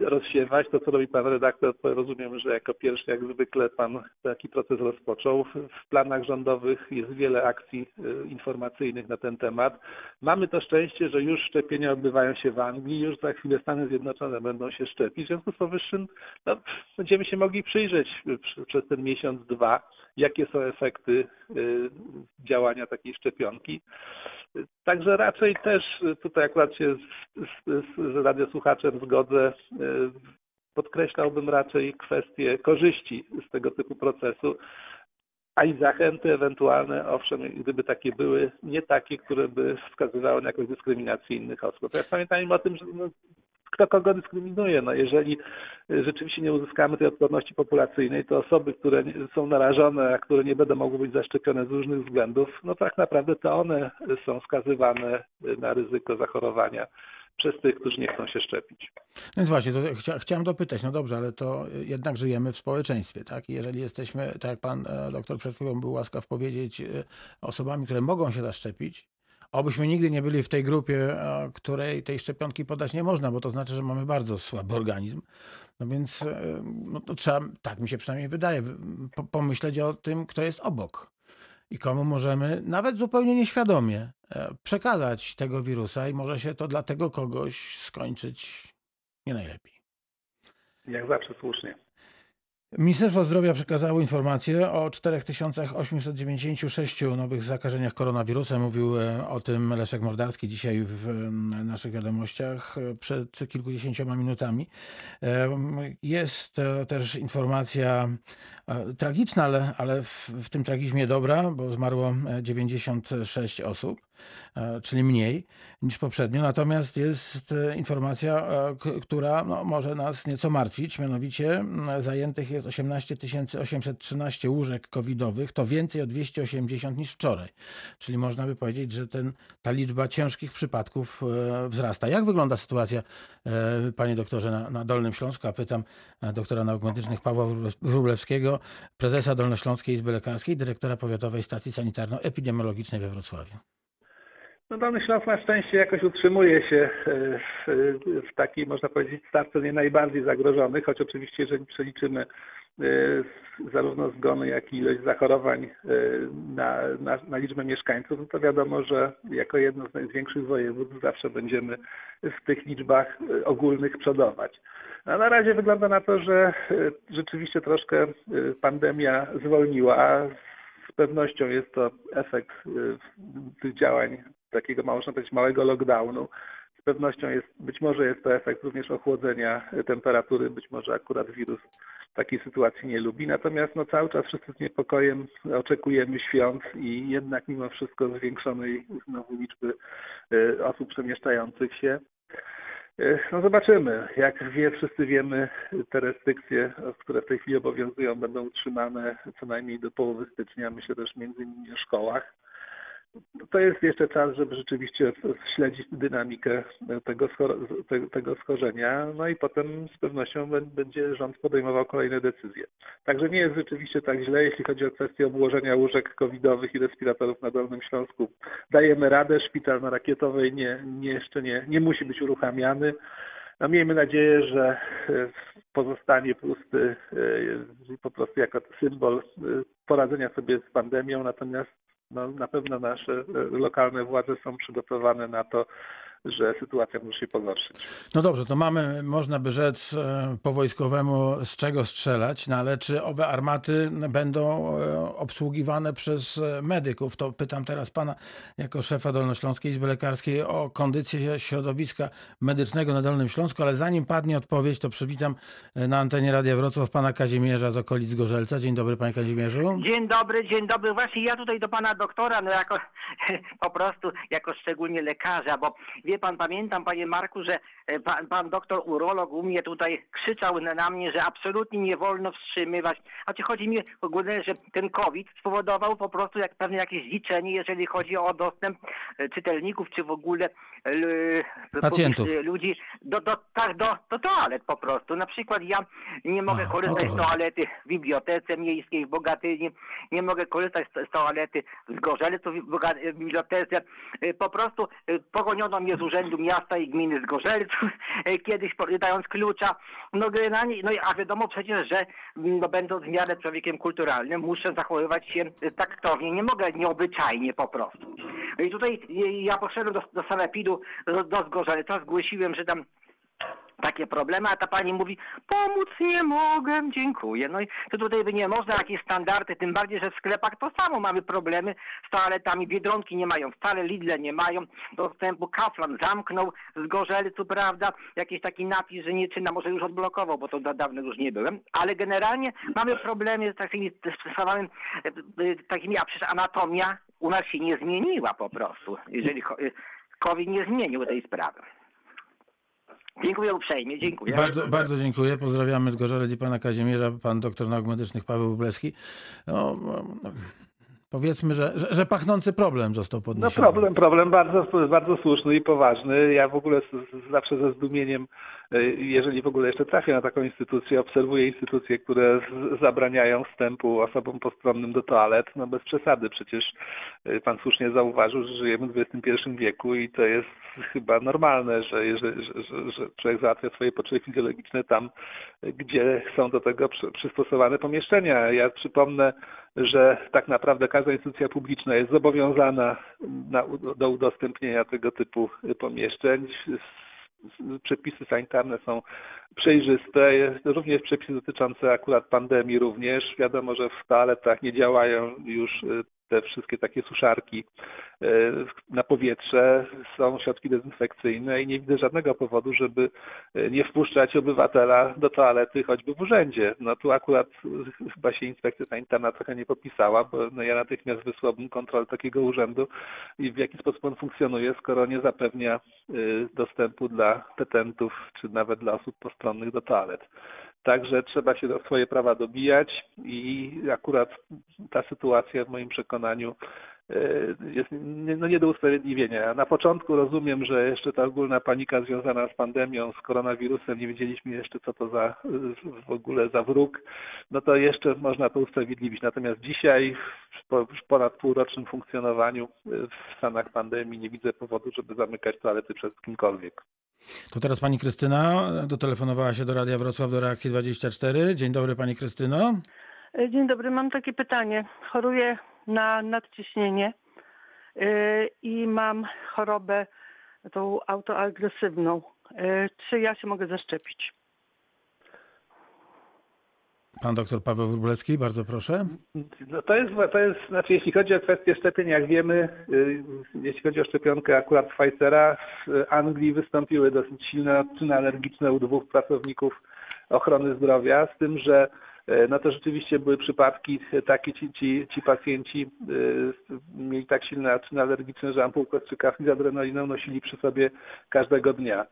rozsiewać. To, co robi pan redaktor, to rozumiem, że jako pierwszy, jak zwykle, pan taki proces rozpoczął. W planach rządowych jest wiele akcji e, informacyjnych na ten temat. Mamy to szczęście, że już szczepienia odbywają się w Anglii, już za chwilę Stany Zjednoczone będą się szczepić. W związku z powyższym no, będziemy się mogli przyjrzeć przez ten miesiąc, dwa, jakie są efekty e, działania takiej szczepionki. Także raczej też tutaj akurat się z, z, z radiosłuchaczem zgodzę. Podkreślałbym raczej kwestie korzyści z tego typu procesu, a i zachęty ewentualne, owszem, gdyby takie były, nie takie, które by wskazywały na jakąś dyskryminację innych osób. Ja pamiętajmy o tym, że no, kto kogo dyskryminuje. No jeżeli rzeczywiście nie uzyskamy tej odporności populacyjnej, to osoby, które są narażone, a które nie będą mogły być zaszczepione z różnych względów, no tak naprawdę to one są skazywane na ryzyko zachorowania przez tych, którzy nie chcą się szczepić. No więc właśnie, chcia, chciałem dopytać, no dobrze, ale to jednak żyjemy w społeczeństwie, tak? Jeżeli jesteśmy, tak jak pan e, doktor przed chwilą był łaskaw powiedzieć, e, osobami, które mogą się zaszczepić, Obyśmy nigdy nie byli w tej grupie, której tej szczepionki podać nie można, bo to znaczy, że mamy bardzo słaby organizm. No więc e, no to trzeba, tak mi się przynajmniej wydaje, pomyśleć o tym, kto jest obok i komu możemy, nawet zupełnie nieświadomie, e, przekazać tego wirusa i może się to dla tego kogoś skończyć nie najlepiej. Jak zawsze słusznie. Ministerstwo Zdrowia przekazało informację o 4896 nowych zakażeniach koronawirusem. Mówił e, o tym Leszek Mordarski dzisiaj w naszych wiadomościach e, przed kilkudziesięcioma minutami. E, jest też informacja tragiczna, ale, ale w, w tym tragizmie dobra, bo zmarło 96 osób. E, czyli mniej niż poprzednio. Natomiast jest e, informacja, e, która no, może nas nieco martwić. Mianowicie zajętych jest 18 813 łóżek covidowych. To więcej o 280 niż wczoraj. Czyli można by powiedzieć, że ten, ta liczba ciężkich przypadków wzrasta. Jak wygląda sytuacja, panie doktorze, na, na Dolnym Śląsku? A pytam doktora nauk medycznych Pawła Wróblewskiego, prezesa Dolnośląskiej Izby Lekarskiej, dyrektora Powiatowej Stacji Sanitarno-Epidemiologicznej we Wrocławiu. No Dolny Śląsk na szczęście jakoś utrzymuje się e, w, w takiej, można powiedzieć, stawce nie najbardziej zagrożonych, choć oczywiście jeżeli przeliczymy zarówno zgony, jak i ilość zachorowań na, na, na liczbę mieszkańców, no to wiadomo, że jako jedno z największych województw zawsze będziemy w tych liczbach ogólnych przodować. A na razie wygląda na to, że rzeczywiście troszkę pandemia zwolniła. Z pewnością jest to efekt tych działań takiego, można powiedzieć, małego lockdownu. Pewnością jest, być może jest to efekt również ochłodzenia temperatury, być może akurat wirus takiej sytuacji nie lubi. Natomiast no, cały czas wszyscy z niepokojem oczekujemy świąt i jednak mimo wszystko zwiększonej znowu liczby e, osób przemieszczających się. E, no zobaczymy. Jak wie, wszyscy wiemy, te restrykcje, które w tej chwili obowiązują, będą utrzymane co najmniej do połowy stycznia, myślę też między innymi w szkołach to jest jeszcze czas, żeby rzeczywiście śledzić dynamikę tego, tego schorzenia, no i potem z pewnością będzie rząd podejmował kolejne decyzje. Także nie jest rzeczywiście tak źle, jeśli chodzi o kwestię obłożenia łóżek covidowych i respiratorów na Dolnym Śląsku. Dajemy radę, szpital na Rakietowej nie, nie jeszcze nie, nie musi być uruchamiany. No miejmy nadzieję, że pozostanie pusty e, po prostu jako symbol e, poradzenia sobie z pandemią, natomiast no, na pewno nasze e, lokalne władze są przygotowane na to, że sytuacja może się pogorszyć. No dobrze, to mamy, można by rzec e, po wojskowemu, z czego strzelać, no ale czy owe armaty będą e, obsługiwane przez medyków? To pytam teraz pana jako szefa Dolnośląskiej Izby Lekarskiej o kondycję środowiska medycznego na Dolnym Śląsku, ale zanim padnie odpowiedź, to przywitam na antenie Radia Wrocław pana Kazimierza z okolic Gorzelca. Dzień dobry panie Kazimierzu. Dzień dobry, dzień dobry. Właśnie ja tutaj do pana doktora, no jako [laughs] po prostu jako szczególnie lekarza, bo wie pan, pamiętam panie Marku, że e, pan, pan doktor urolog u mnie tutaj krzyczał na mnie, że absolutnie nie wolno wstrzymywać. A czy chodzi mi w ogóle, że ten COVID spowodował po prostu jak pewne jakieś liczenie, jeżeli chodzi o dostęp e, czytelników, czy w ogóle pacjentów ludzi do, do, tak, do, do toalet po prostu. Na przykład ja nie mogę korzystać z toalety w bibliotece miejskiej w Bogatyni, nie mogę korzystać z, z toalety w Zgorzelcu w bibliotece. Y, po prostu pogoniono mnie z urzędu miasta i gminy Zgorzelcu, [laughs] y, kiedyś dając klucza. No, no a wiadomo przecież, że mm, no, będąc w miarę człowiekiem kulturalnym, muszę zachowywać się taktownie, nie mogę nieobyczajnie po prostu. I tutaj ja poszedłem do, do sanepidu, do, do Zgorzelca, zgłosiłem, że tam takie problemy, a ta pani mówi, pomóc nie mogę, dziękuję. No i to tutaj by nie można, jakieś standardy, tym bardziej, że w sklepach to samo mamy problemy z toaletami, Biedronki nie mają wcale, Lidle nie mają dostępu, Kaflan zamknął z Gorzelcu, prawda, jakiś taki napis, że nie czyna, może już odblokował, bo to dawno już nie byłem, ale generalnie mamy problemy z takimi sprawami, e, e, takimi, a przecież anatomia u nas się nie zmieniła po prostu, jeżeli COVID nie zmienił tej sprawy. Dziękuję uprzejmie, dziękuję. Bardzo, bardzo dziękuję. Pozdrawiamy z Gorzelec i pana Kazimierza, pan doktor nauk medycznych Paweł Wubleski. No, no, powiedzmy, że, że, że, pachnący problem został podniesiony. No problem, problem bardzo, bardzo słuszny i poważny. Ja w ogóle z, zawsze ze zdumieniem, jeżeli w ogóle jeszcze trafię na taką instytucję, obserwuję instytucje, które zabraniają wstępu osobom postronnym do toalet. No bez przesady, przecież e, pan słusznie zauważył, że żyjemy w XXI wieku i to jest chyba normalne, że, że, że, że człowiek załatwia swoje potrzeby fizjologiczne tam, gdzie są do tego przystosowane pomieszczenia. Ja przypomnę, że tak naprawdę każda instytucja publiczna jest zobowiązana na, do udostępnienia tego typu pomieszczeń. Przepisy sanitarne są przejrzyste, również przepisy dotyczące akurat pandemii również. Wiadomo, że w toaletach nie działają już te wszystkie takie suszarki e, na powietrze, są środki dezynfekcyjne i nie widzę żadnego powodu, żeby e, nie wpuszczać obywatela do toalety choćby w urzędzie. No tu akurat chyba się inspekcja sanitarna trochę nie popisała, bo no ja natychmiast wysłałbym kontrolę takiego urzędu i w jaki sposób on funkcjonuje, skoro nie zapewnia e, dostępu dla petentów czy nawet dla osób postronnych do toalet. Także trzeba się do swoje prawa dobijać i akurat ta sytuacja w moim przekonaniu e, jest no nie do usprawiedliwienia. Na początku rozumiem, że jeszcze ta ogólna panika związana z pandemią, z koronawirusem, nie wiedzieliśmy jeszcze co to za w ogóle za wróg, no to jeszcze można to usprawiedliwić. Natomiast dzisiaj po ponad półrocznym funkcjonowaniu w stanach pandemii nie widzę powodu, żeby zamykać toalety przed kimkolwiek. To teraz pani Krystyna dotelefonowała się do Radia Wrocław do reakcji 24. Dzień dobry pani Krystyno. E, Dzień dobry, mam takie pytanie. Choruję na nadciśnienie yy, i mam chorobę tą autoagresywną. Yy, Czy ja się mogę zaszczepić? Pan doktor Paweł Wróblewski, bardzo proszę. No to jest, to jest, znaczy jeśli chodzi o kwestię szczepień, jak wiemy, y, jeśli chodzi o szczepionkę akurat Pfizera, w Anglii wystąpiły dosyć silne odczyny alergiczne u dwóch pracowników ochrony zdrowia, z tym, że y, no to rzeczywiście były przypadki takie, ci, ci, ci pacjenci y, mieli tak silne odczyny alergiczne, że ampułkę strzykawki z adrenaliną nosili przy sobie każdego dnia.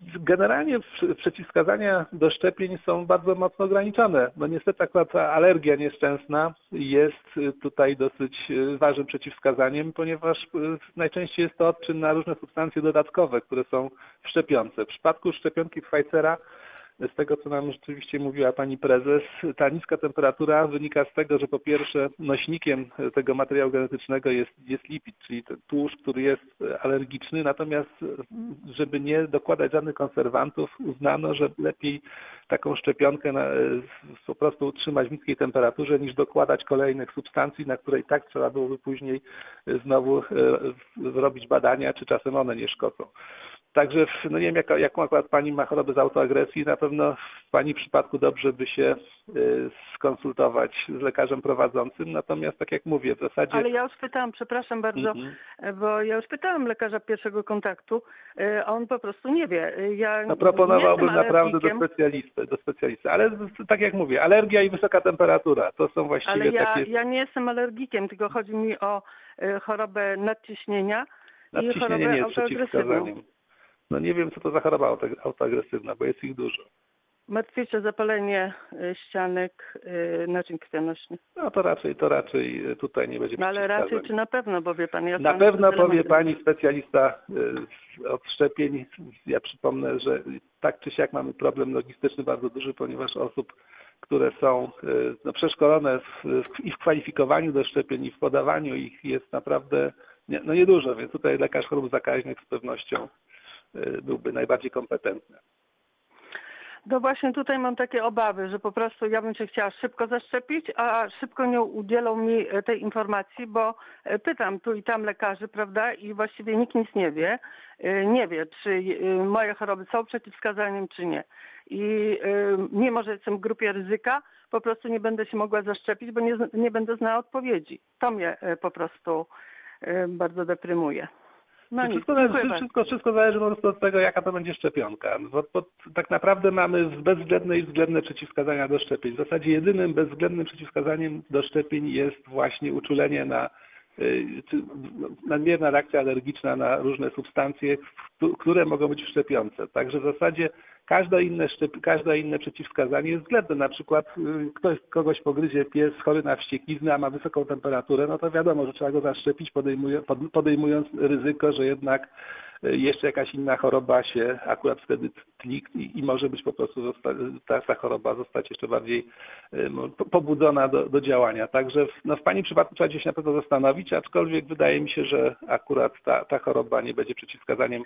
Generalnie przy- przeciwwskazania do szczepień są bardzo mocno ograniczone. No niestety akurat alergia nieszczęsna jest y, tutaj dosyć y, ważnym przeciwwskazaniem, ponieważ y, najczęściej jest to odczyn na różne substancje dodatkowe, które są w szczepionce. W przypadku szczepionki Pfizera z tego, co nam rzeczywiście mówiła pani prezes, ta niska temperatura wynika z tego, że po pierwsze nośnikiem tego materiału genetycznego jest, jest lipid, czyli tłuszcz, który jest alergiczny, natomiast żeby nie dokładać żadnych konserwantów, uznano, że lepiej taką szczepionkę na, po prostu utrzymać w niskiej temperaturze, niż dokładać kolejnych substancji, na które i tak trzeba byłoby później znowu e, robić badania, czy czasem one nie szkodzą. Także no nie wiem, jaką akurat pani ma chorobę z autoagresji. Na pewno w pani przypadku dobrze by się y, skonsultować z lekarzem prowadzącym. Natomiast tak jak mówię, w zasadzie. Ale ja już pytałam, przepraszam bardzo, Mhm. bo ja już pytałam lekarza pierwszego kontaktu, a on po prostu nie wie. E, Ja No proponowałbym naprawdę do specjalisty, do specjalisty. Ale tak jak mówię, alergia i wysoka temperatura to są właściwie Ale ja, takie. ja nie jestem alergikiem, tylko chodzi mi o chorobę nadciśnienia i Nadciśnienie chorobę autoagresywną. No nie wiem, co to za choroba auto- autoagresywna, bo jest ich dużo. Martwicze zapalenie e, ścianek e, naczyń krwionośnych. No to raczej, to raczej y, tutaj nie będzie No ale raczej czy na pewno, bo wie pan, ja Na pewno powie pani specjalista y, od szczepień. Ja przypomnę, że tak czy siak mamy problem logistyczny bardzo duży, ponieważ osób, które są y, no, przeszkolone w, w, i w kwalifikowaniu do szczepień, i w podawaniu ich jest naprawdę nie, no niedużo, więc tutaj lekarz chorób zakaźnych z pewnością y, byłby najbardziej kompetentny. No właśnie tutaj mam takie obawy, że po prostu ja bym się chciała szybko zaszczepić, a szybko nie udzielą mi e, tej informacji, bo e, pytam tu i tam lekarzy, prawda, i właściwie nikt nic nie wie. E, Nie wie, czy moje choroby są przeciwwskazaniem, czy nie. I mimo, że jestem w grupie ryzyka, po prostu nie będę się mogła zaszczepić, bo nie, nie będę znała odpowiedzi. To mnie po prostu bardzo deprymuje. No wszystko, zależy, wszystko, wszystko zależy po prostu od tego, jaka to będzie szczepionka. Bo, bo tak naprawdę mamy bezwzględne i względne przeciwwskazania do szczepień. W zasadzie jedynym bezwzględnym przeciwwskazaniem do szczepień jest właśnie uczulenie na y, czy nadmierna reakcja alergiczna na różne substancje, które mogą być w szczepionce. Także w zasadzie każde inne, szczep, każde inne przeciwwskazanie jest względne. Na przykład y, ktoś, kogoś pogryzie pies chory na wścieklizny, a ma wysoką temperaturę, no to wiadomo, że trzeba go zaszczepić, podejmując ryzyko, że jednak jeszcze jakaś inna choroba się akurat wtedy tli i, i może być po prostu ta, ta choroba zostać jeszcze bardziej po- pobudzona do, do działania. Także w, no w Pani przypadku trzeba się na pewno zastanowić, aczkolwiek wydaje mi się, że akurat ta, ta choroba nie będzie przeciwwskazaniem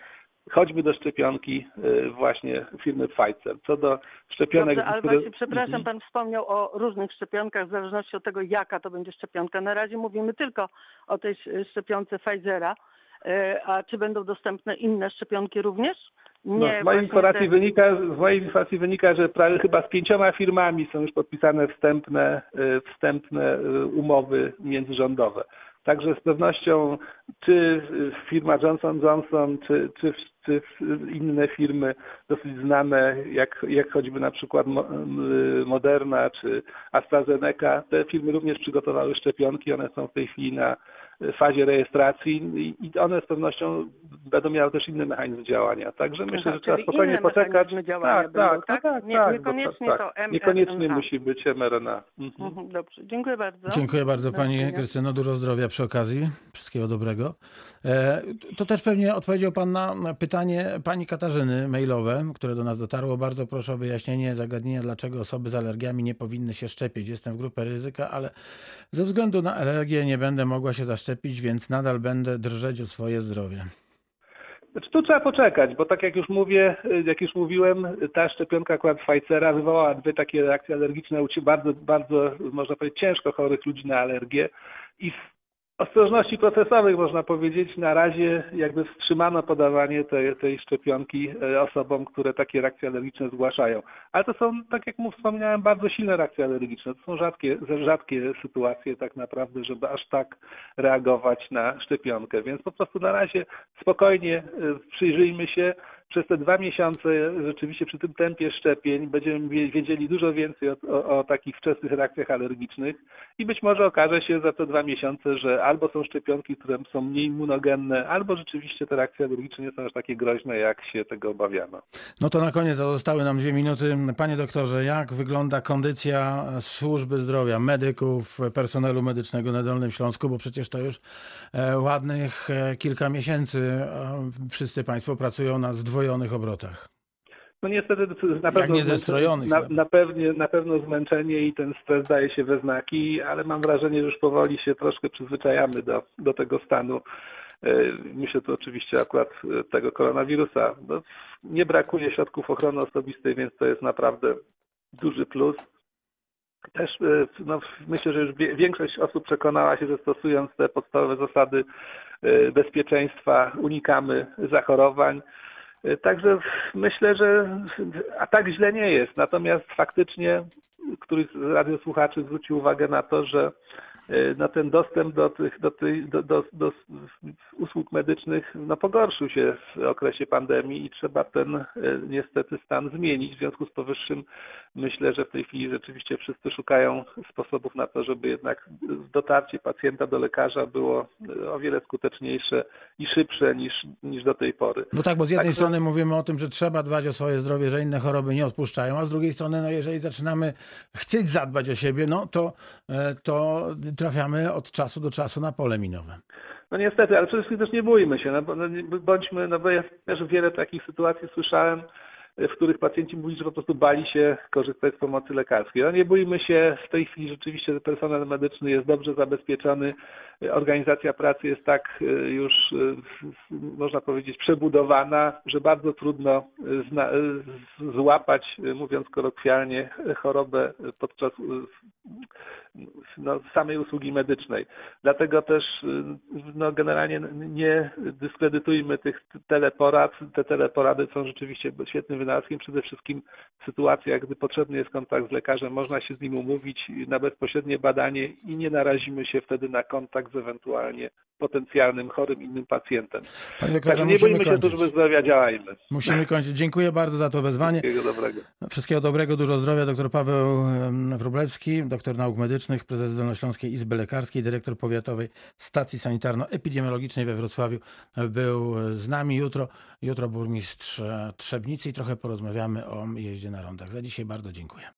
choćby do szczepionki y, właśnie firmy Pfizer. Co do szczepionek, Dobrze, ale które... właśnie, przepraszam, Mhm. pan wspomniał o różnych szczepionkach w zależności od tego, jaka to będzie szczepionka. Na razie mówimy tylko o tej sz- szczepionce Pfizera, E, a czy będą dostępne inne szczepionki również? No, Nie, z mojej informacji wynika, z mojej informacji wynika, że prawie chyba z pięcioma firmami są już podpisane wstępne, y, wstępne y, umowy międzyrządowe. Także z pewnością czy firma Johnson Johnson, czy, czy, czy inne firmy dosyć znane, jak, jak choćby na przykład Mo- Moderna czy AstraZeneca, te firmy również przygotowały szczepionki, one są w tej chwili na fazie rejestracji i- one z pewnością będą miały też inny mechanizm działania. Także myślę, Aha, że trzeba spokojnie poczekać. Tak, tak, tak? tak, Nie- tak, niekoniecznie bo to mRNA. Niekoniecznie musi być mRNA. Mhm. Mhm, Dobrze, dziękuję bardzo. Dziękuję bardzo Pani. Krystyno, dużo zdrowia przy okazji, wszystkiego dobrego. E, To też pewnie odpowiedział Pan na pytanie Pani Katarzyny mailowe, które do nas dotarło. Bardzo proszę o wyjaśnienie zagadnienia, dlaczego osoby z alergiami nie powinny się szczepić. Jestem w grupie ryzyka, ale ze względu na alergię nie będę mogła się zaszczepić, więc nadal będę drżeć o swoje zdrowie. Znaczy Tu trzeba poczekać, bo tak jak już mówię, jak już mówiłem, ta szczepionka akurat Pfizera wywołała dwie takie reakcje alergiczne u bardzo, bardzo, można powiedzieć, ciężko chorych ludzi na alergię i ostrożności procesowych można powiedzieć, na razie jakby wstrzymano podawanie tej, tej szczepionki e, osobom, które takie reakcje alergiczne zgłaszają. Ale to są, tak jak mu wspomniałem, bardzo silne reakcje alergiczne. To są rzadkie, rzadkie sytuacje tak naprawdę, żeby aż tak reagować na szczepionkę. Więc po prostu na razie spokojnie e, przyjrzyjmy się, przez te dwa miesiące rzeczywiście przy tym tempie szczepień będziemy wiedzieli dużo więcej o, o, o, takich wczesnych reakcjach alergicznych i być może okaże się za te dwa miesiące, że albo są szczepionki, które są mniej immunogenne, albo rzeczywiście te reakcje alergiczne nie są aż takie groźne, jak się tego obawiano. No to na koniec zostały nam dwie minuty. Panie doktorze, jak wygląda kondycja służby zdrowia, medyków, personelu medycznego na Dolnym Śląsku, bo przecież to już e, ładnych e, kilka miesięcy e, wszyscy Państwo pracują na zdwojonych zdwojonych obrotach. No niestety na pewno, nie zestrojonych, na, na, pewnie, na pewno zmęczenie i ten stres daje się we znaki, ale mam wrażenie, że już powoli się troszkę przyzwyczajamy do, do tego stanu. E, myślę tu oczywiście akurat tego koronawirusa. No, nie brakuje środków ochrony osobistej, więc to jest naprawdę duży plus. Też e, no, myślę, że już większość osób przekonała się, że stosując te podstawowe zasady e, bezpieczeństwa unikamy zachorowań. Y, także myślę, że a tak źle nie jest. Natomiast faktycznie któryś z radiosłuchaczy zwrócił uwagę na to, że Y, no ten dostęp do tych do, tych, do, do, do usług medycznych no pogorszył się w okresie pandemii i trzeba ten y, niestety stan zmienić. W związku z powyższym myślę, że w tej chwili rzeczywiście wszyscy szukają sposobów na to, żeby jednak dotarcie pacjenta do lekarza było y, o wiele skuteczniejsze i szybsze niż, niż do tej pory. No tak, bo z jednej strony mówimy o tym, że trzeba dbać o swoje zdrowie, że inne choroby nie odpuszczają, a z drugiej strony, no jeżeli zaczynamy chcieć zadbać o siebie, no to, to trafiamy od czasu do czasu na pole minowe. No niestety, ale przede wszystkim też nie bójmy się, no, no bądźmy, no bo ja też wiele takich sytuacji słyszałem, w których pacjenci mówili, że po prostu bali się korzystać z pomocy lekarskiej. No nie bójmy się, w tej chwili rzeczywiście personel medyczny jest dobrze zabezpieczony, organizacja pracy jest tak e, już, e, można powiedzieć, przebudowana, że bardzo trudno zna, złapać, mówiąc kolokwialnie, chorobę podczas no, samej usługi medycznej. Dlatego też no, generalnie nie dyskredytujmy tych teleporad. Te teleporady są rzeczywiście świetnym wynalazkiem. Przede wszystkim w sytuacjach, gdy potrzebny jest kontakt z lekarzem, można się z nim umówić na bezpośrednie badanie i nie narazimy się wtedy na kontakt z ewentualnie potencjalnym chorym innym pacjentem. Panie doktorze, nie boimy się służby zdrowia, działajmy. Musimy kończyć. Dziękuję bardzo za to wezwanie. Wszystkiego dobrego. Wszystkiego dobrego, dużo zdrowia. Doktor Paweł Wróblewski, doktor nauk medycznych, prezes Dolnośląskiej Izby Lekarskiej, dyrektor powiatowej stacji sanitarno-epidemiologicznej we Wrocławiu był z nami jutro. Jutro burmistrz Trzebnicy i trochę porozmawiamy o jeździe na rondach. Za dzisiaj bardzo dziękuję.